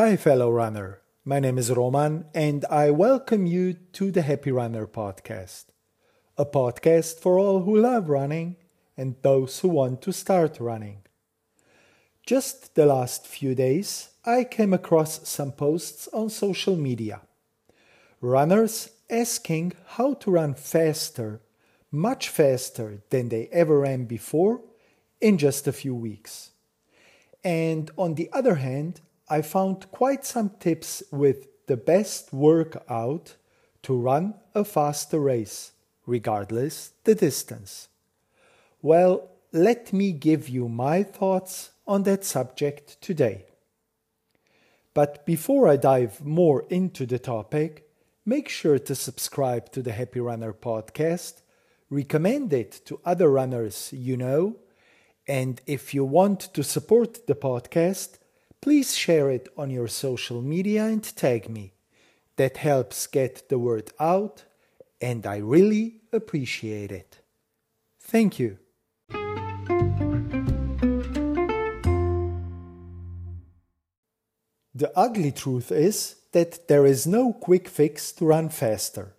Hi, fellow runner. My name is Roman, and I welcome you to the Happy Runner podcast, a podcast for all who love running and those who want to start running. Just the last few days, I came across some posts on social media. Runners asking how to run faster, much faster than they ever ran before, in just a few weeks. And on the other hand, I found quite some tips with the best workout to run a faster race, regardless the distance. Well, let me give you my thoughts on that subject today. But before I dive more into the topic, make sure to subscribe to the Happy Runner podcast, recommend it to other runners you know, and if you want to support the podcast, please share it on your social media and tag me. That helps get the word out, and I really appreciate it. Thank you. The ugly truth is that there is no quick fix to run faster.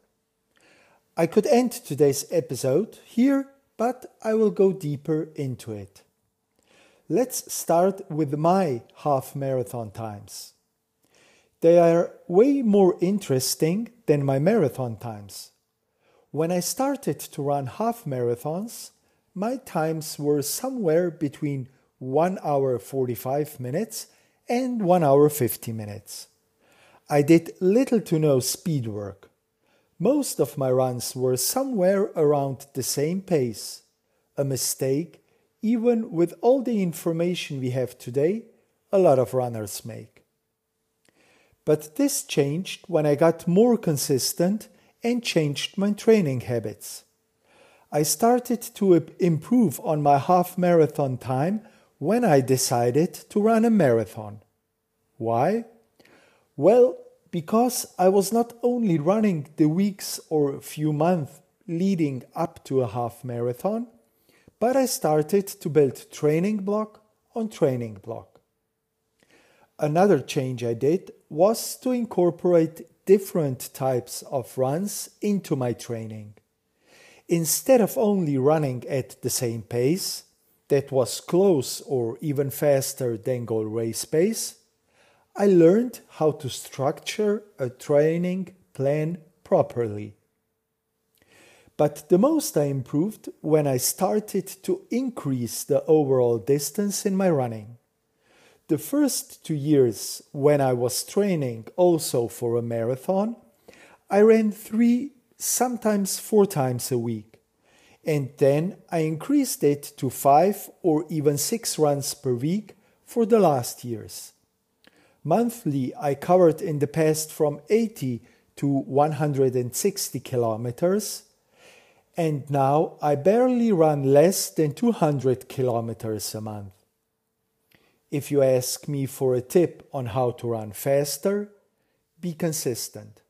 I could end today's episode here but I will go deeper into it. Let's start with my half marathon times. They are way more interesting than my marathon times. When I started to run half marathons, my times were somewhere between 1 hour 45 minutes and 1 hour 50 minutes. I did little to no speed work. Most of my runs were somewhere around the same pace. A mistake, even with all the information we have today, a lot of runners make. But this changed when I got more consistent and changed my training habits. I started to improve on my half marathon time when I decided to run a marathon. Why? Well, because I was not only running the weeks or few months leading up to a half marathon, but I started to build training block on training block. Another change I did was to incorporate different types of runs into my training. Instead of only running at the same pace, that was close or even faster than goal race pace, I learned how to structure a training plan properly. But the most I improved when I started to increase the overall distance in my running. The first two years, when I was training also for a marathon, I ran three, sometimes four times a week. And then I increased it to five or even six runs per week for the last years. Monthly, I covered in the past from 80 to 160 kilometers, and now I barely run less than 200 kilometers a month. If you ask me for a tip on how to run faster, be consistent.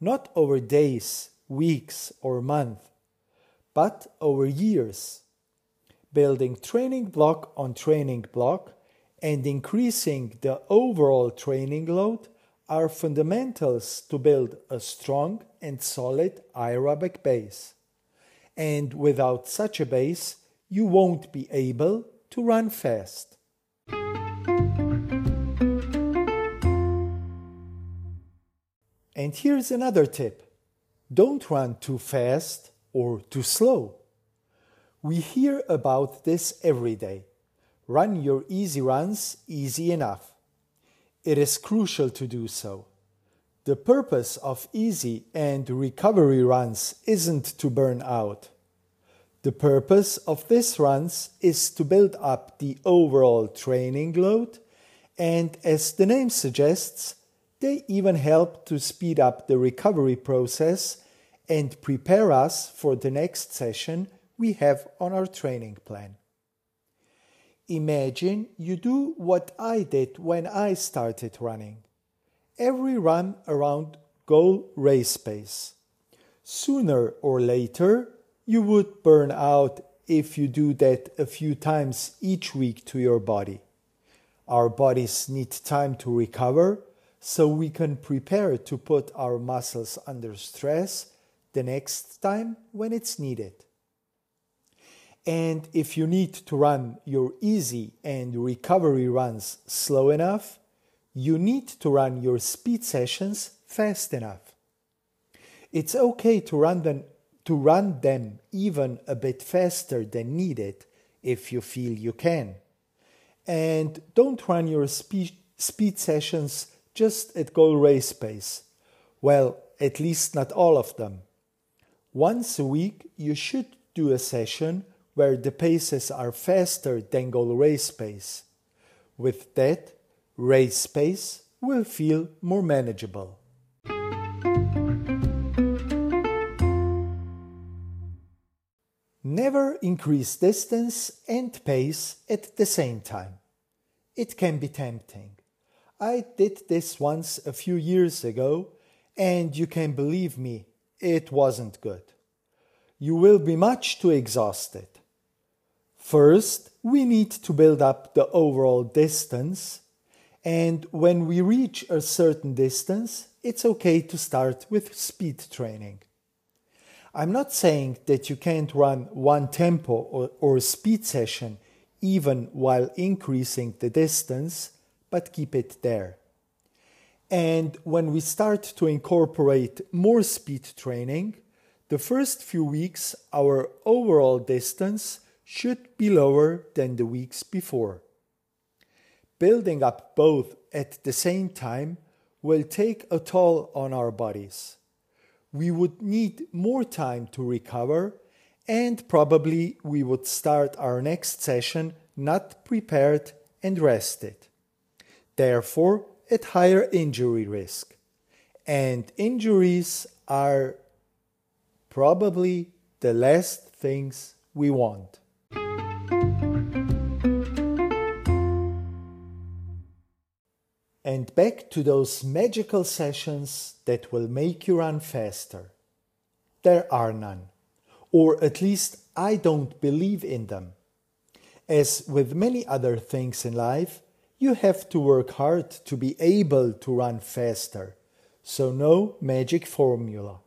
Not over days, weeks, or months, but over years. Building training block on training block and increasing the overall training load are fundamentals to build a strong and solid aerobic base. And without such a base, you won't be able to run fast. And here's another tip don't run too fast or too slow. We hear about this every day. Run your easy runs easy enough. It is crucial to do so. The purpose of easy and recovery runs isn't to burn out. The purpose of these runs is to build up the overall training load, and as the name suggests, they even help to speed up the recovery process and prepare us for the next session we have on our training plan. Imagine you do what I did when I started running. Every run around goal race pace. Sooner or later, you would burn out if you do that a few times each week to your body. Our bodies need time to recover so we can prepare to put our muscles under stress the next time when it's needed. And if you need to run your easy and recovery runs slow enough, you need to run your speed sessions fast enough. It's okay to run them, to run them even a bit faster than needed if you feel you can. And don't run your speed, speed sessions just at goal race pace. Well, at least not all of them. Once a week, you should do a session where the paces are faster than goal race pace. With that, race pace will feel more manageable. Never increase distance and pace at the same time. It can be tempting. I did this once a few years ago, and you can believe me, it wasn't good. You will be much too exhausted. First, we need to build up the overall distance, and when we reach a certain distance, it's okay to start with speed training. I'm not saying that you can't run one tempo or, or speed session even while increasing the distance, but keep it there. And when we start to incorporate more speed training, the first few weeks our overall distance should be lower than the weeks before. Building up both at the same time will take a toll on our bodies. We would need more time to recover, and probably we would start our next session not prepared and rested therefore at higher injury risk. And injuries are probably the last things we want. And back to those magical sessions that will make you run faster. There are none, or at least I don't believe in them. As with many other things in life, you have to work hard to be able to run faster. So, no magic formula.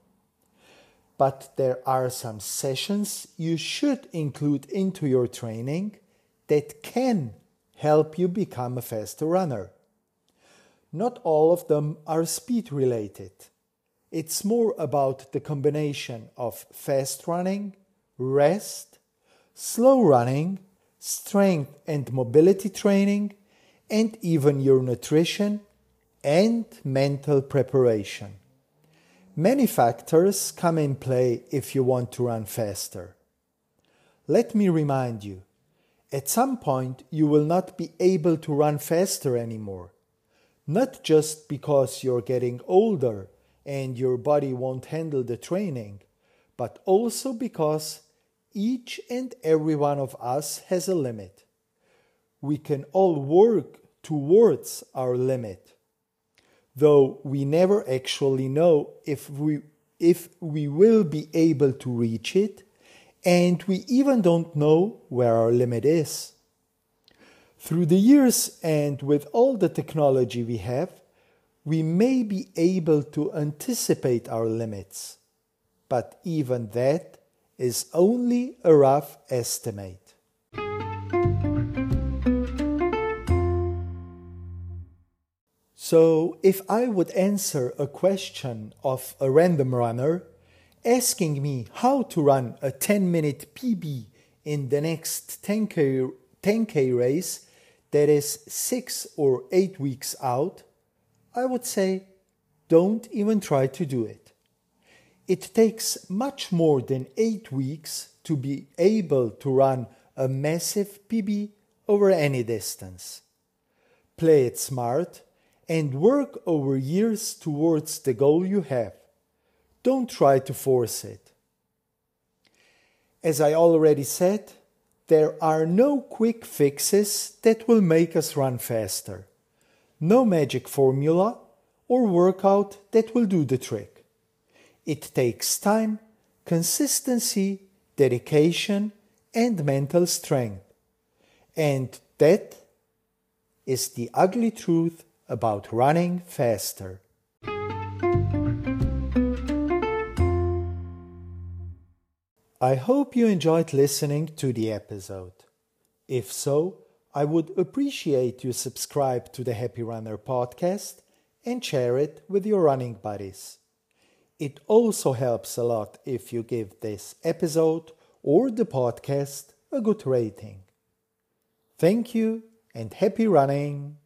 But there are some sessions you should include into your training that can help you become a faster runner. Not all of them are speed related. It's more about the combination of fast running, rest, slow running, strength and mobility training, and even your nutrition and mental preparation. Many factors come in play if you want to run faster. Let me remind you, at some point you will not be able to run faster anymore. Not just because you're getting older and your body won't handle the training, but also because each and every one of us has a limit. We can all work towards our limit, though we never actually know if we, if we will be able to reach it, and we even don't know where our limit is. Through the years and with all the technology we have, we may be able to anticipate our limits, but even that is only a rough estimate. So, if I would answer a question of a random runner asking me how to run a 10 minute PB in the next 10K, 10K race that is six or eight weeks out, I would say don't even try to do it. It takes much more than eight weeks to be able to run a massive PB over any distance. Play it smart and work over years towards the goal you have. Don't try to force it. As I already said, there are no quick fixes that will make us run faster. No magic formula or workout that will do the trick. It takes time, consistency, dedication, and mental strength. And that is the ugly truth about running faster. I hope you enjoyed listening to the episode. If so, I would appreciate you subscribe to the Happy Runner podcast and share it with your running buddies. It also helps a lot if you give this episode or the podcast a good rating. Thank you and happy running!